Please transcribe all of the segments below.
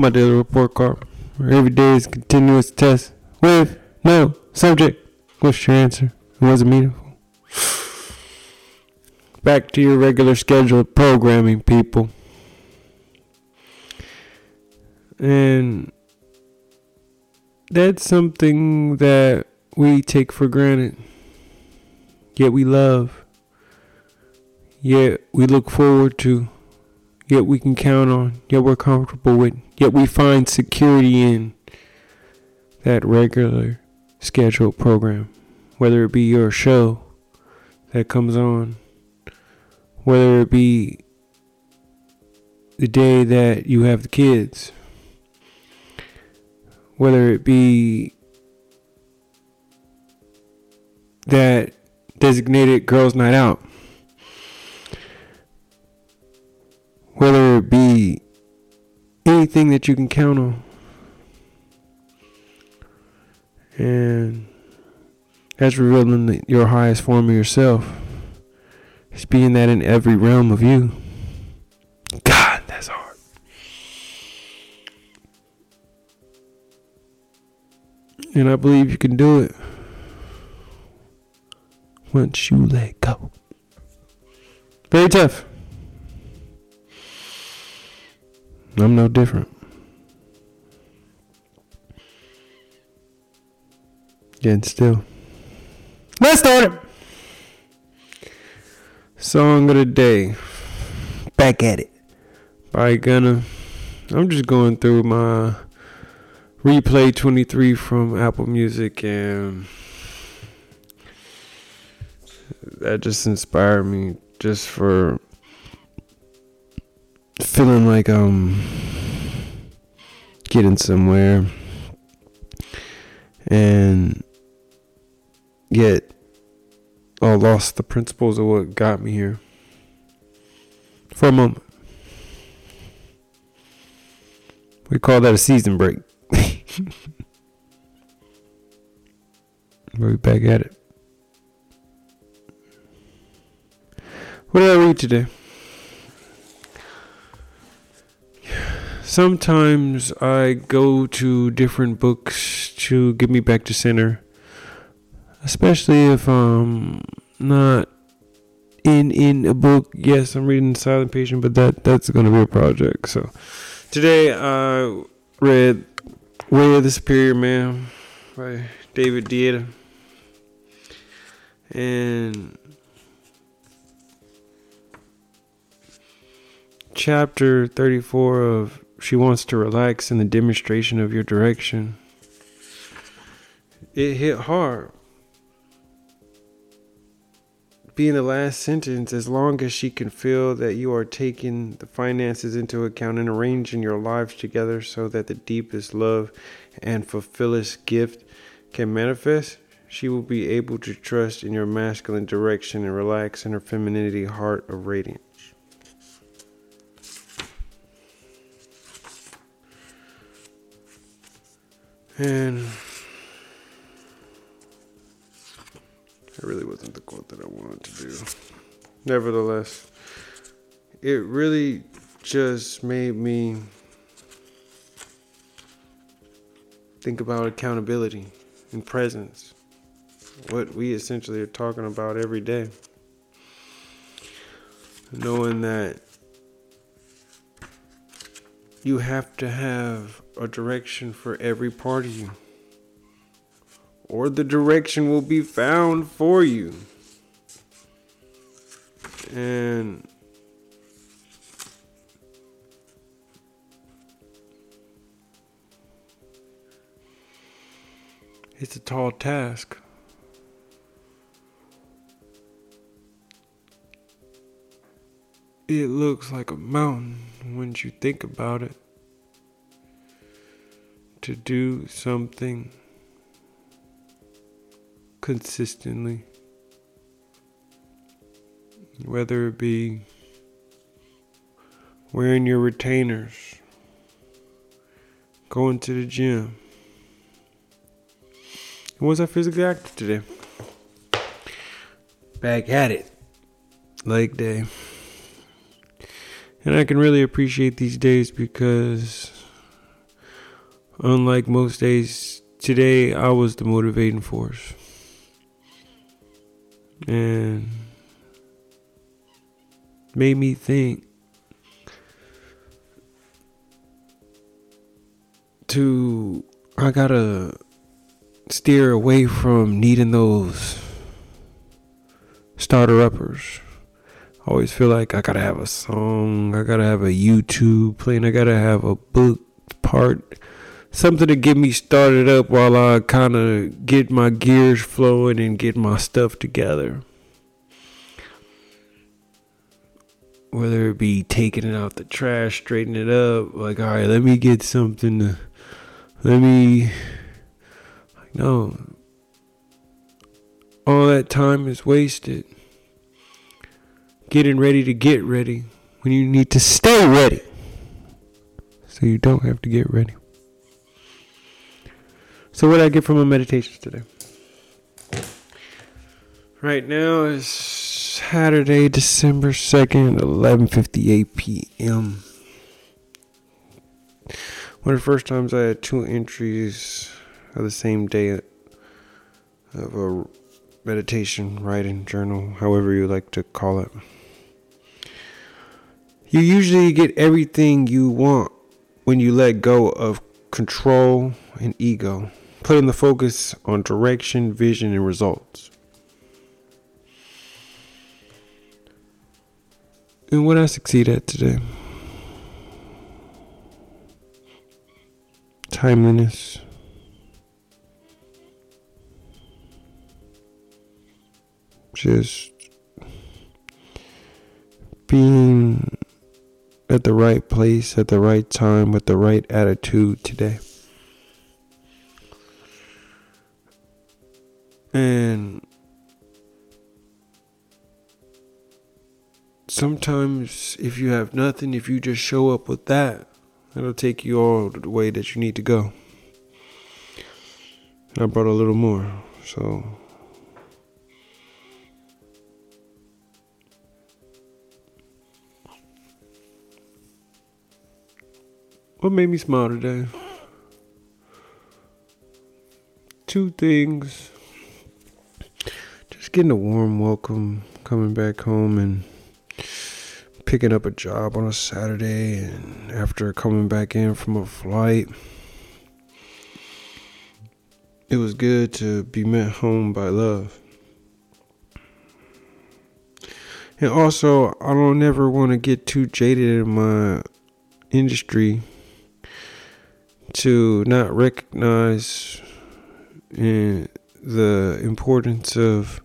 my daily report card. Every day is continuous test with no subject. What's your answer? It wasn't meaningful. Back to your regular scheduled programming, people. And that's something that we take for granted, yet we love, yet we look forward to, yet we can count on, yet we're comfortable with, yet we find security in that regular scheduled program, whether it be your show that comes on, whether it be the day that you have the kids whether it be that designated girls' night out, anything that you can count on. And that's revealing your highest form of yourself. It's being that in every realm of you. God, that's hard. And I believe you can do it once you let go. Very tough. I'm no different. Yet still. Let's start it. Song of the day. Back at it. By Gunna. I'm just going through my replay 23 from Apple Music and that just inspired me just for feeling like I'm getting somewhere and yet I lost the principles of what got me here for a moment. We call that a season break. be back at it. What did I read today? Sometimes I go to different books to get me back to center, especially if I'm not in in a book. Yes, I'm reading Silent Patient, but that that's going to be a project. So today I read Way of the Superior Man by David Deida. And chapter 34 of She Wants to Relax in the Demonstration of Your Direction. It hit hard. Being the last sentence, as long as she can feel that you are taking the finances into account and arranging your lives together so that the deepest love and fulfillest gift can manifest, she will be able to trust in your masculine direction and relax in her femininity heart of radiance. And it really wasn't the quote that I wanted to do. Nevertheless, it really just made me think about accountability and presence. What we essentially are talking about every day. Knowing that you have to have a direction for every part of you, or the direction will be found for you. And it's a tall task. It looks like a mountain when you think about it. To do something consistently, whether it be wearing your retainers, going to the gym. Was I physically active today? Back at it. Leg day. And I can really appreciate these days because unlike most days, today I was the motivating force. And made me think to I gotta steer away from needing those starter uppers. I always feel like I gotta have a song, I gotta have a YouTube playing, I gotta have a book part, something to get me started up while I kind of get my gears flowing and get my stuff together. Whether it be taking it out the trash, straightening it up, like, all right, let me get something to, let me, no, all that time is wasted getting ready to get ready when you need to stay ready so you don't have to get ready. So what did I get from my meditations today? Right now is Saturday, December 2nd, 11:58 p.m. One of the first times I had two entries of the same day of a meditation, writing, journal, however you like to call it. You usually get everything you want when you let go of control and ego, putting the focus on direction, vision, and results. And what I succeed at today timeliness. Just being at the right place at the right time with the right attitude today. And sometimes, if you have nothing, if you just show up with that, it'll take you all the way that you need to go. And I brought a little more, so What made me smile today? Two things. Getting a warm welcome coming back home and picking up a job on a Saturday and after coming back in from a flight. It was good to be met home by love. And also, I don't ever want to get too jaded in my industry to not recognize eh, the importance of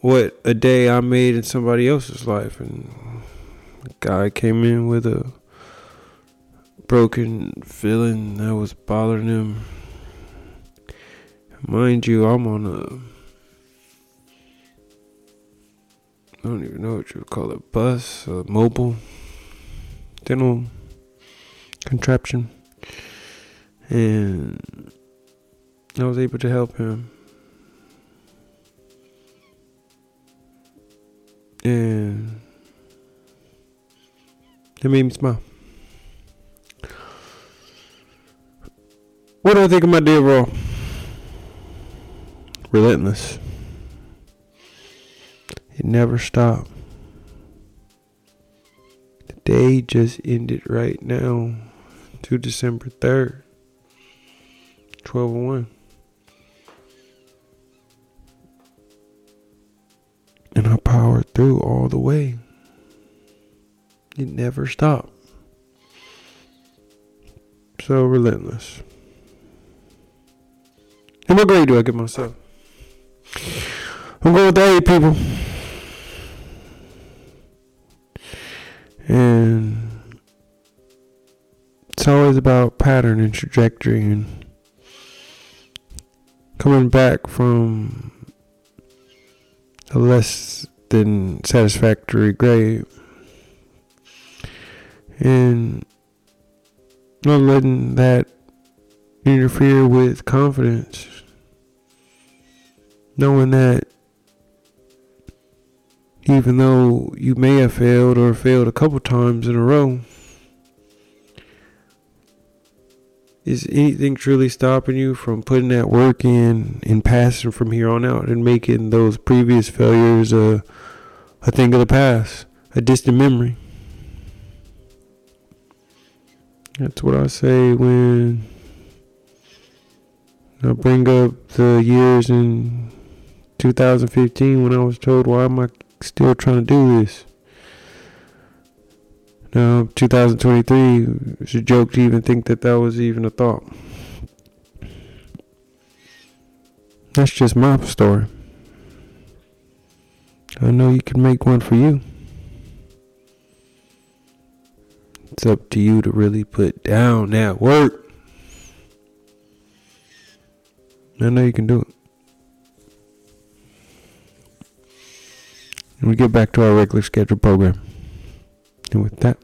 what a day I made in somebody else's life. And a guy came in with a broken feeling that was bothering him. Mind you, I'm on a. I don't even know what you would call it, bus, a mobile dental contraption and I was able to help him. And it made me smile. What do I think of my dear bro? Relentless. It never stopped. The day just ended right now to December 3rd. 1201. And I powered through all the way. It never stopped. So relentless. And what grade do I give myself? I'm going with A, people. And it's always about pattern and trajectory and coming back from a less than satisfactory grade. And not letting that interfere with confidence. Knowing that even though you may have failed or failed a couple times in a row is anything truly stopping you from putting that work in and passing from here on out and making those previous failures a, a thing of the past, a distant memory? That's what I say when I bring up the years in 2015 when I was told, why am I still trying to do this? Now, 2023, it's a joke to even think that that was even a thought. That's just my story. I know you can make one for you. It's up to you to really put down that work. I know you can do it. And we get back to our regular scheduled program. And with that,